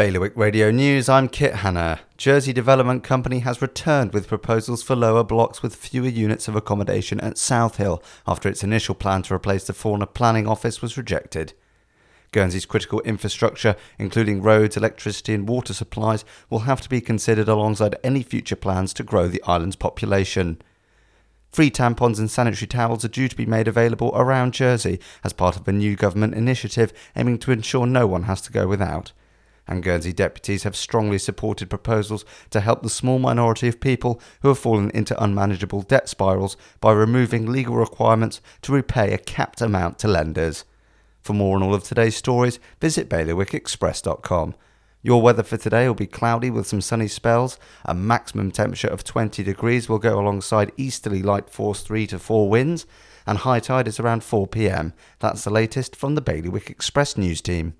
Bailiwick Radio News, I'm Kit Hanna. Jersey Development Company has returned with proposals for lower blocks with fewer units of accommodation at South Hill after its initial plan to replace the former planning office was rejected. Guernsey's critical infrastructure, including roads, electricity, and water supplies, will have to be considered alongside any future plans to grow the island's population. Free tampons and sanitary towels are due to be made available around Jersey as part of a new government initiative aiming to ensure no one has to go without and Guernsey deputies have strongly supported proposals to help the small minority of people who have fallen into unmanageable debt spirals by removing legal requirements to repay a capped amount to lenders. For more on all of today's stories, visit bailiwickexpress.com. Your weather for today will be cloudy with some sunny spells. A maximum temperature of 20 degrees will go alongside easterly light force 3 to 4 winds, and high tide is around 4 pm. That's the latest from the Bailiwick Express news team.